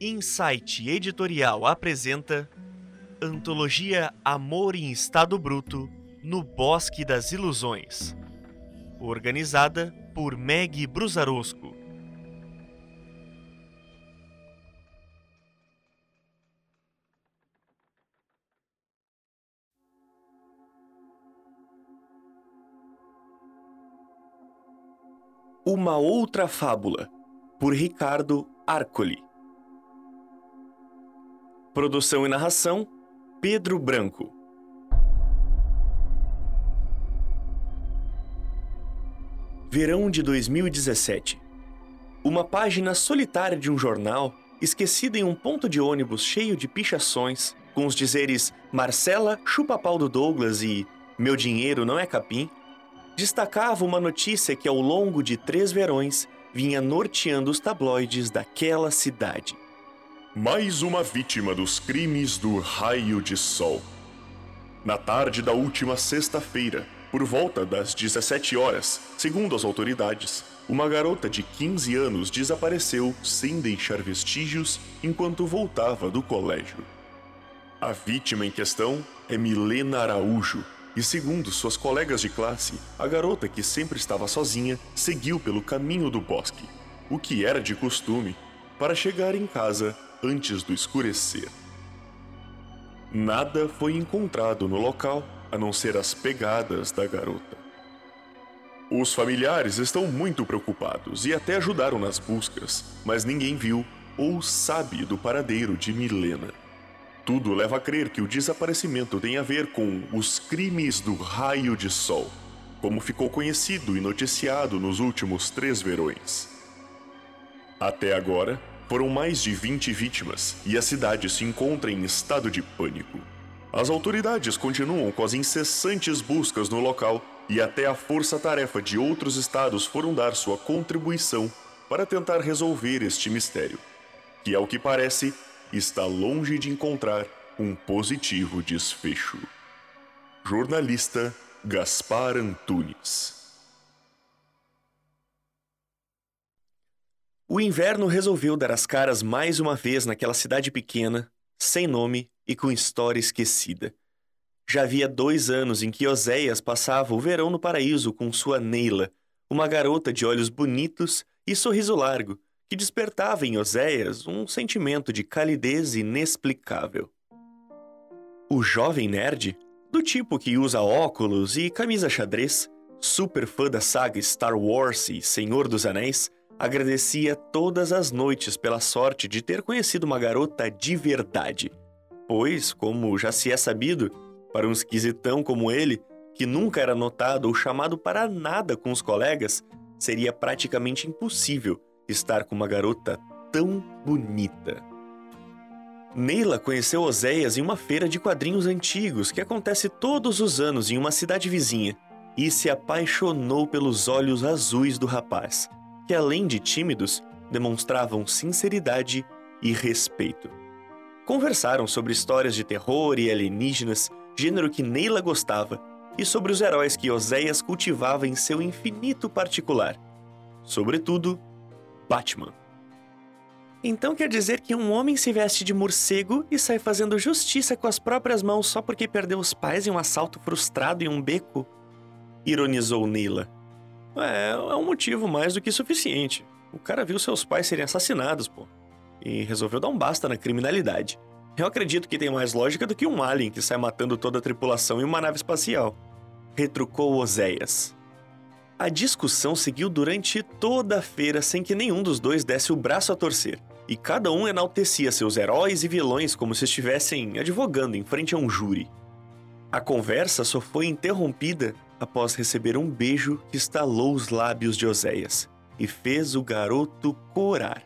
Insight Editorial apresenta Antologia Amor em Estado Bruto no Bosque das Ilusões. Organizada por Meg Brusarosco. Uma outra fábula, por Ricardo Arcoli. Produção e narração: Pedro Branco. Verão de 2017. Uma página solitária de um jornal, esquecida em um ponto de ônibus cheio de pichações, com os dizeres Marcela chupa pau do Douglas e Meu dinheiro não é capim, destacava uma notícia que ao longo de três verões vinha norteando os tabloides daquela cidade. Mais uma vítima dos crimes do raio de sol. Na tarde da última sexta-feira, por volta das 17 horas, segundo as autoridades, uma garota de 15 anos desapareceu sem deixar vestígios enquanto voltava do colégio. A vítima em questão é Milena Araújo, e segundo suas colegas de classe, a garota que sempre estava sozinha seguiu pelo caminho do bosque, o que era de costume, para chegar em casa antes do escurecer. Nada foi encontrado no local a não ser as pegadas da garota. Os familiares estão muito preocupados e até ajudaram nas buscas, mas ninguém viu ou sabe do paradeiro de Milena. Tudo leva a crer que o desaparecimento tem a ver com os crimes do raio de sol, como ficou conhecido e noticiado nos últimos três verões. Até agora, foram mais de 20 vítimas e a cidade se encontra em estado de pânico. As autoridades continuam com as incessantes buscas no local e até a força-tarefa de outros estados foram dar sua contribuição para tentar resolver este mistério, que, ao que parece, está longe de encontrar um positivo desfecho. Jornalista Gaspar Antunes O inverno resolveu dar as caras mais uma vez naquela cidade pequena, sem nome e com história esquecida. Já havia dois anos em que Oséias passava o verão no paraíso com sua Neila, uma garota de olhos bonitos e sorriso largo, que despertava em Oséias um sentimento de calidez inexplicável. O jovem nerd, do tipo que usa óculos e camisa xadrez, super fã da saga Star Wars e Senhor dos Anéis, agradecia todas as noites pela sorte de ter conhecido uma garota de verdade. Pois, como já se é sabido, para um esquisitão como ele, que nunca era notado ou chamado para nada com os colegas, seria praticamente impossível estar com uma garota tão bonita. Neila conheceu Oséias em uma feira de quadrinhos antigos que acontece todos os anos em uma cidade vizinha e se apaixonou pelos olhos azuis do rapaz que, além de tímidos, demonstravam sinceridade e respeito. Conversaram sobre histórias de terror e alienígenas, gênero que Neila gostava, e sobre os heróis que Oséias cultivava em seu infinito particular. Sobretudo, Batman. Então quer dizer que um homem se veste de morcego e sai fazendo justiça com as próprias mãos só porque perdeu os pais em um assalto frustrado em um beco? Ironizou Neila. É, é um motivo mais do que suficiente. O cara viu seus pais serem assassinados, pô. E resolveu dar um basta na criminalidade. Eu acredito que tem mais lógica do que um alien que sai matando toda a tripulação em uma nave espacial. Retrucou Oséias. A discussão seguiu durante toda a feira sem que nenhum dos dois desse o braço a torcer, e cada um enaltecia seus heróis e vilões como se estivessem advogando em frente a um júri. A conversa só foi interrompida após receber um beijo que estalou os lábios de Oséias e fez o garoto corar.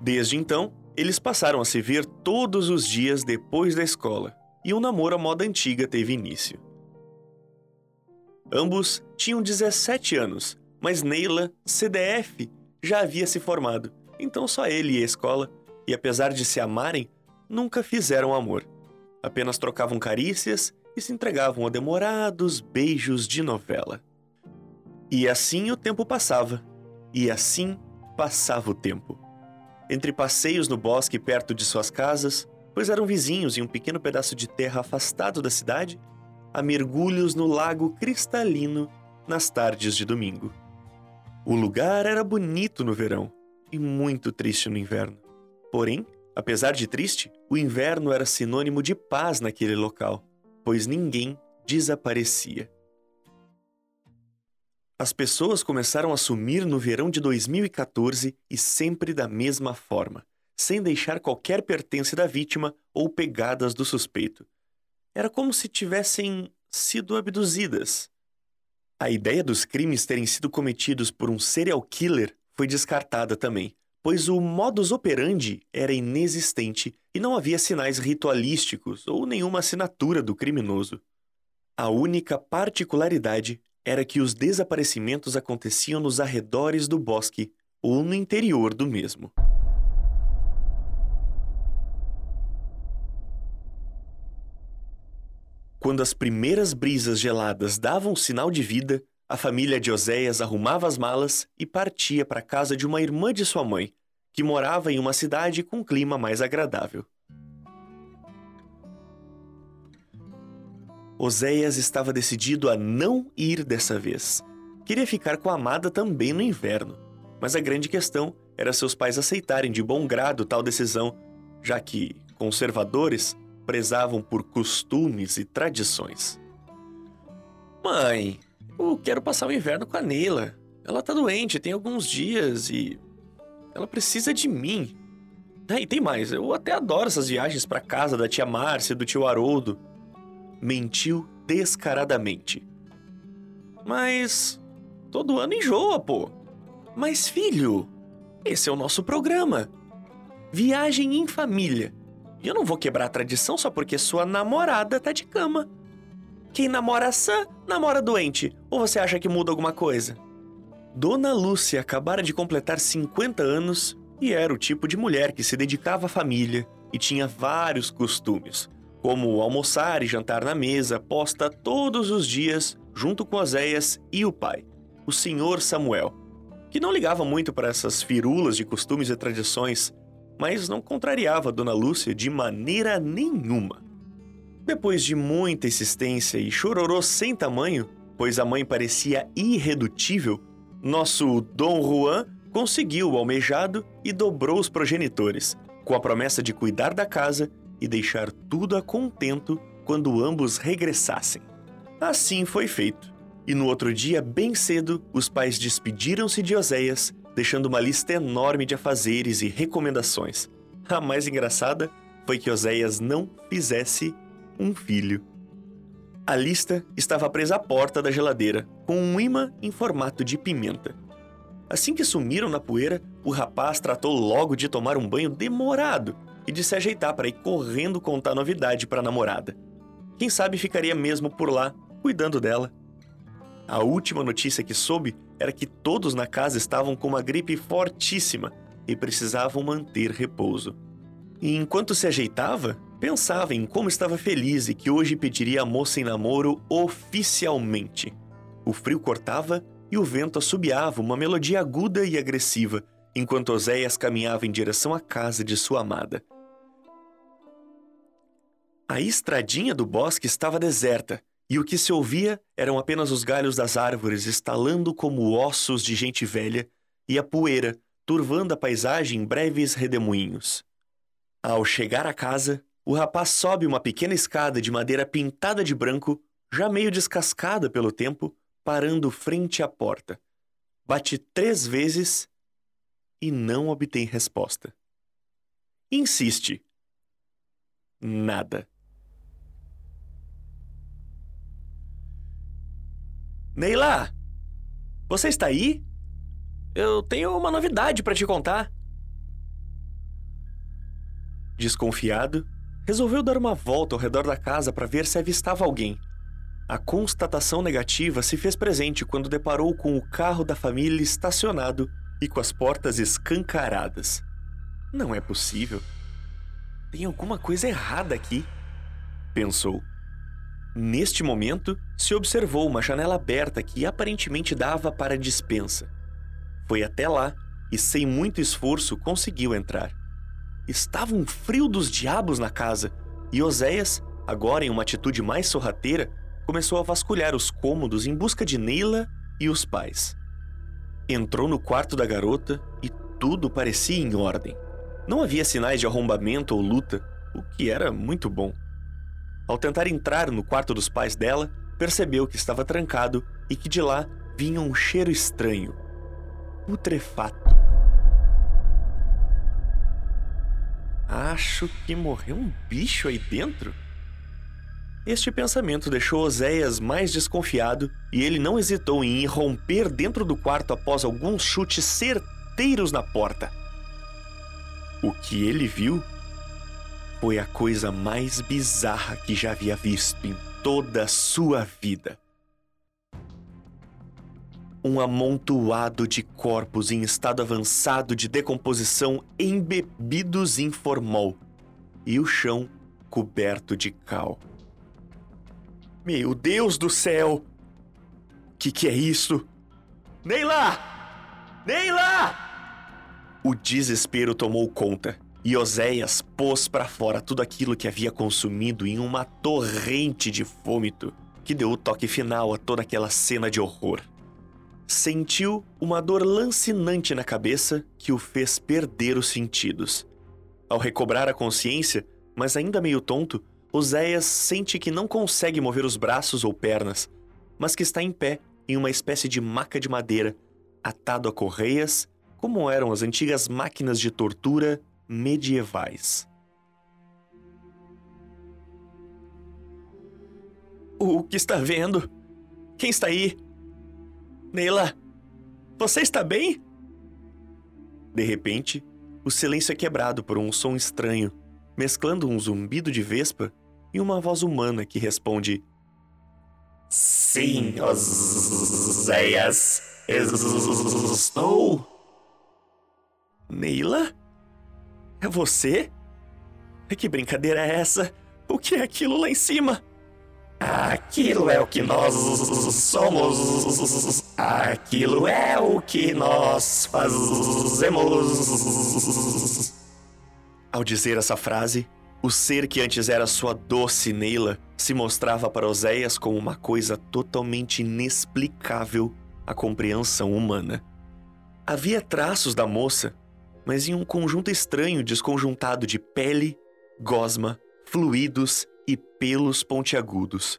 Desde então, eles passaram a se ver todos os dias depois da escola, e um namoro à moda antiga teve início. Ambos tinham 17 anos, mas Neila, CDF, já havia se formado, então só ele e a escola, e apesar de se amarem, nunca fizeram amor. Apenas trocavam carícias e se entregavam a demorados beijos de novela. E assim o tempo passava, e assim passava o tempo. entre passeios no bosque perto de suas casas, pois eram vizinhos em um pequeno pedaço de terra afastado da cidade, a mergulhos no lago cristalino nas tardes de domingo. O lugar era bonito no verão e muito triste no inverno. Porém, apesar de triste, o inverno era sinônimo de paz naquele local, pois ninguém desaparecia. As pessoas começaram a sumir no verão de 2014 e sempre da mesma forma, sem deixar qualquer pertence da vítima ou pegadas do suspeito. Era como se tivessem sido abduzidas. A ideia dos crimes terem sido cometidos por um serial killer foi descartada também, pois o modus operandi era inexistente e não havia sinais ritualísticos ou nenhuma assinatura do criminoso. A única particularidade era que os desaparecimentos aconteciam nos arredores do bosque ou no interior do mesmo. Quando as primeiras brisas geladas davam sinal de vida, a família de Oséias arrumava as malas e partia para a casa de uma irmã de sua mãe, que morava em uma cidade com clima mais agradável. Oséias estava decidido a não ir dessa vez. Queria ficar com a amada também no inverno, mas a grande questão era seus pais aceitarem de bom grado tal decisão, já que conservadores prezavam por costumes e tradições. Mãe, quero passar o inverno com a Neila. Ela tá doente, tem alguns dias e. Ela precisa de mim. Ah, e tem mais, eu até adoro essas viagens para casa da tia Márcia e do tio Haroldo. Mentiu descaradamente. Mas. Todo ano enjoa, pô. Mas, filho, esse é o nosso programa. Viagem em família. E eu não vou quebrar a tradição só porque sua namorada tá de cama. Quem namora sã, namora doente. Ou você acha que muda alguma coisa? Dona Lúcia acabara de completar 50 anos e era o tipo de mulher que se dedicava à família e tinha vários costumes, como almoçar e jantar na mesa, posta todos os dias junto com Oséias e o pai, o senhor Samuel, que não ligava muito para essas firulas de costumes e tradições mas não contrariava Dona Lúcia de maneira nenhuma. Depois de muita insistência e chororô sem tamanho, pois a mãe parecia irredutível, nosso Dom Juan conseguiu o almejado e dobrou os progenitores, com a promessa de cuidar da casa e deixar tudo a contento quando ambos regressassem. Assim foi feito. E no outro dia, bem cedo, os pais despediram-se de Oséias deixando uma lista enorme de afazeres e recomendações. A mais engraçada foi que Oséias não fizesse um filho. A lista estava presa à porta da geladeira, com um imã em formato de pimenta. Assim que sumiram na poeira, o rapaz tratou logo de tomar um banho demorado e de se ajeitar para ir correndo contar novidade para a namorada. Quem sabe ficaria mesmo por lá, cuidando dela. A última notícia que soube era que todos na casa estavam com uma gripe fortíssima e precisavam manter repouso. E enquanto se ajeitava, pensava em como estava feliz e que hoje pediria a moça em namoro oficialmente. O frio cortava e o vento assobiava uma melodia aguda e agressiva, enquanto Oséias caminhava em direção à casa de sua amada. A estradinha do bosque estava deserta e o que se ouvia eram apenas os galhos das árvores estalando como ossos de gente velha e a poeira turvando a paisagem em breves redemoinhos. Ao chegar à casa, o rapaz sobe uma pequena escada de madeira pintada de branco, já meio descascada pelo tempo, parando frente à porta. Bate três vezes e não obtém resposta. Insiste. Nada. Neila! Você está aí? Eu tenho uma novidade para te contar. Desconfiado, resolveu dar uma volta ao redor da casa para ver se avistava alguém. A constatação negativa se fez presente quando deparou com o carro da família estacionado e com as portas escancaradas. Não é possível. Tem alguma coisa errada aqui, pensou. Neste momento, se observou uma janela aberta que aparentemente dava para a dispensa. Foi até lá e, sem muito esforço, conseguiu entrar. Estava um frio dos diabos na casa e Oséias, agora em uma atitude mais sorrateira, começou a vasculhar os cômodos em busca de Neila e os pais. Entrou no quarto da garota e tudo parecia em ordem. Não havia sinais de arrombamento ou luta, o que era muito bom. Ao tentar entrar no quarto dos pais dela, percebeu que estava trancado e que de lá vinha um cheiro estranho, putrefato. Acho que morreu um bicho aí dentro? Este pensamento deixou Oséias mais desconfiado e ele não hesitou em irromper dentro do quarto após alguns chutes certeiros na porta. O que ele viu foi a coisa mais bizarra que já havia visto em toda a sua vida. Um amontoado de corpos em estado avançado de decomposição embebidos em formol e o chão coberto de cal. Meu Deus do céu! Que que é isso? Neila! Neila! O desespero tomou conta e Oséias pôs para fora tudo aquilo que havia consumido em uma torrente de vômito que deu o toque final a toda aquela cena de horror. Sentiu uma dor lancinante na cabeça que o fez perder os sentidos. Ao recobrar a consciência, mas ainda meio tonto, Oséias sente que não consegue mover os braços ou pernas, mas que está em pé em uma espécie de maca de madeira, atado a correias, como eram as antigas máquinas de tortura medievais. O que está vendo? Quem está aí? Neila, você está bem? De repente, o silêncio é quebrado por um som estranho, mesclando um zumbido de vespa e uma voz humana que responde: Sim, Oséias, estou. Neila? É você? Que brincadeira é essa? O que é aquilo lá em cima? Aquilo é o que nós somos. Aquilo é o que nós fazemos. Ao dizer essa frase, o ser que antes era sua doce Neila se mostrava para Oséias como uma coisa totalmente inexplicável à compreensão humana. Havia traços da moça, mas em um conjunto estranho desconjuntado de pele, gosma, fluidos e pelos pontiagudos.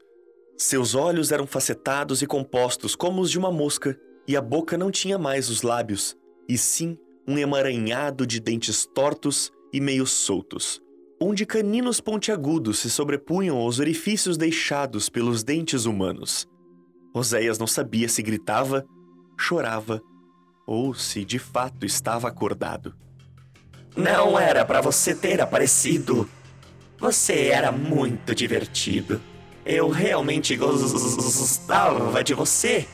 Seus olhos eram facetados e compostos como os de uma mosca, e a boca não tinha mais os lábios, e sim um emaranhado de dentes tortos e meio soltos onde caninos pontiagudos se sobrepunham aos orifícios deixados pelos dentes humanos. Oséias não sabia se gritava, chorava ou se de fato estava acordado. Não era para você ter aparecido. Você era muito divertido. Eu realmente gostava de você.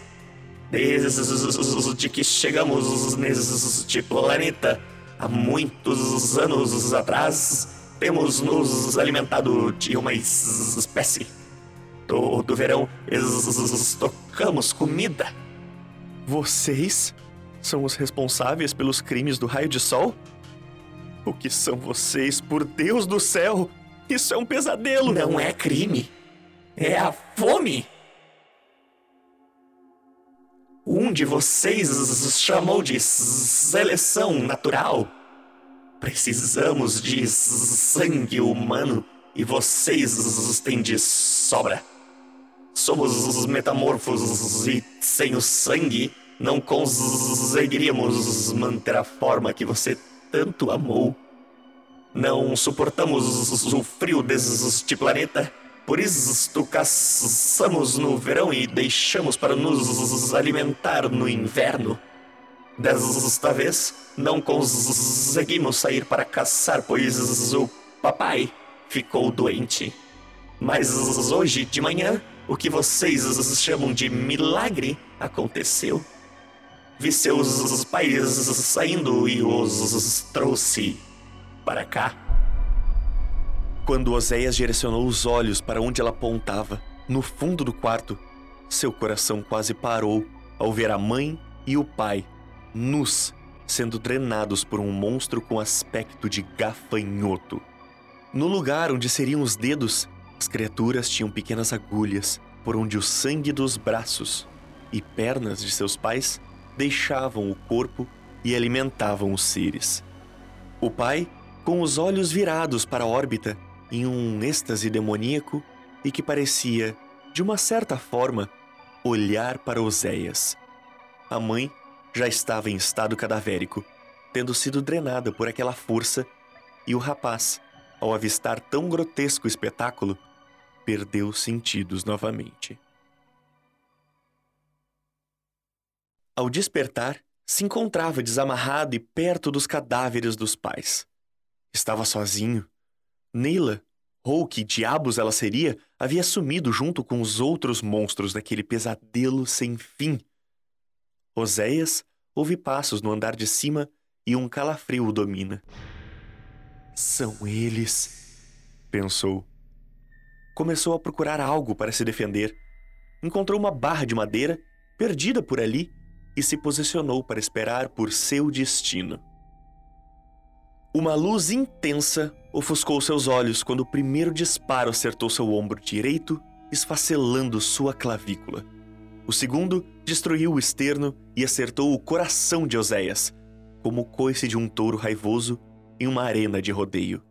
Desde que chegamos neste planeta há muitos anos atrás, temos nos alimentado de uma espécie. Todo verão estocamos comida. Vocês são os responsáveis pelos crimes do raio de sol? O que são vocês, por Deus do céu? Isso é um pesadelo! Não é crime. É a fome. Um de vocês chamou de seleção natural. Precisamos de sangue humano e vocês têm de sobra. Somos metamorfos e sem o sangue não conseguiríamos manter a forma que você tanto amou. Não suportamos o frio deste planeta, por isso caçamos no verão e deixamos para nos alimentar no inverno. Desta vez, não conseguimos sair para caçar, pois o papai ficou doente. Mas hoje de manhã, o que vocês chamam de milagre aconteceu. Vi seus pais saindo e os trouxe para cá. Quando Oséias direcionou os olhos para onde ela apontava, no fundo do quarto, seu coração quase parou ao ver a mãe e o pai nus, sendo drenados por um monstro com aspecto de gafanhoto. No lugar onde seriam os dedos, as criaturas tinham pequenas agulhas por onde o sangue dos braços e pernas de seus pais deixavam o corpo e alimentavam os seres. O pai, com os olhos virados para a órbita, em um êxtase demoníaco e que parecia, de uma certa forma, olhar para Oséias. A mãe já estava em estado cadavérico, tendo sido drenada por aquela força, e o rapaz, ao avistar tão grotesco espetáculo, perdeu os sentidos novamente. Ao despertar, se encontrava desamarrado e perto dos cadáveres dos pais. Estava sozinho. Neila, ou que diabos ela seria, havia sumido junto com os outros monstros daquele pesadelo sem fim. Oséias ouve passos no andar de cima e um calafrio o domina. São eles, pensou. Começou a procurar algo para se defender. Encontrou uma barra de madeira, perdida por ali, e se posicionou para esperar por seu destino. Uma luz intensa ofuscou seus olhos quando o primeiro disparo acertou seu ombro direito, esfacelando sua clavícula. O segundo destruiu o externo e acertou o coração de Oséias, como o coice de um touro raivoso em uma arena de rodeio.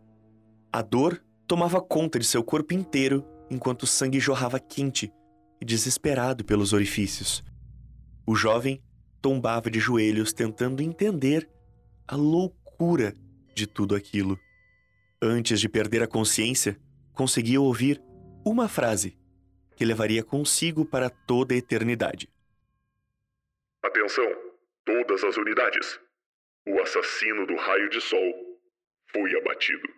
A dor tomava conta de seu corpo inteiro enquanto o sangue jorrava quente e desesperado pelos orifícios. O jovem tombava de joelhos tentando entender a loucura de tudo aquilo. Antes de perder a consciência, conseguia ouvir uma frase que levaria consigo para toda a eternidade. Atenção, todas as unidades. O assassino do raio de sol foi abatido.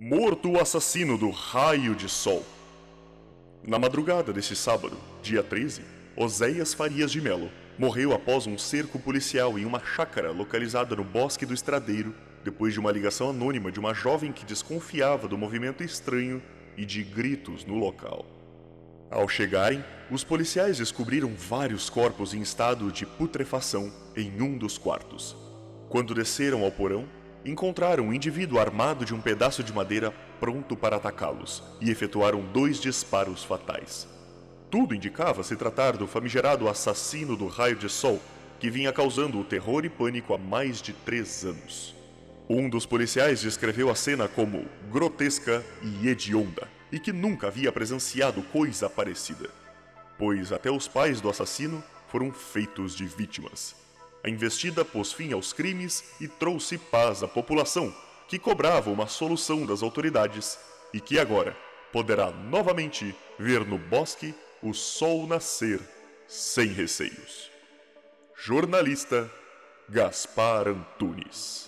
Morto o assassino do raio de sol. Na madrugada deste sábado, dia 13, Oséias Farias de Melo morreu após um cerco policial em uma chácara localizada no Bosque do Estradeiro, depois de uma ligação anônima de uma jovem que desconfiava do movimento estranho e de gritos no local. Ao chegarem, os policiais descobriram vários corpos em estado de putrefação em um dos quartos. Quando desceram ao porão, encontraram um indivíduo armado de um pedaço de madeira pronto para atacá-los e efetuaram dois disparos fatais. Tudo indicava se tratar do famigerado assassino do raio de sol que vinha causando o terror e pânico há mais de três anos. Um dos policiais descreveu a cena como grotesca e hedionda e que nunca havia presenciado coisa parecida, pois até os pais do assassino foram feitos de vítimas. A investida pôs fim aos crimes e trouxe paz à população, que cobrava uma solução das autoridades e que agora poderá novamente ver no bosque o sol nascer sem receios. Jornalista Gaspar Antunes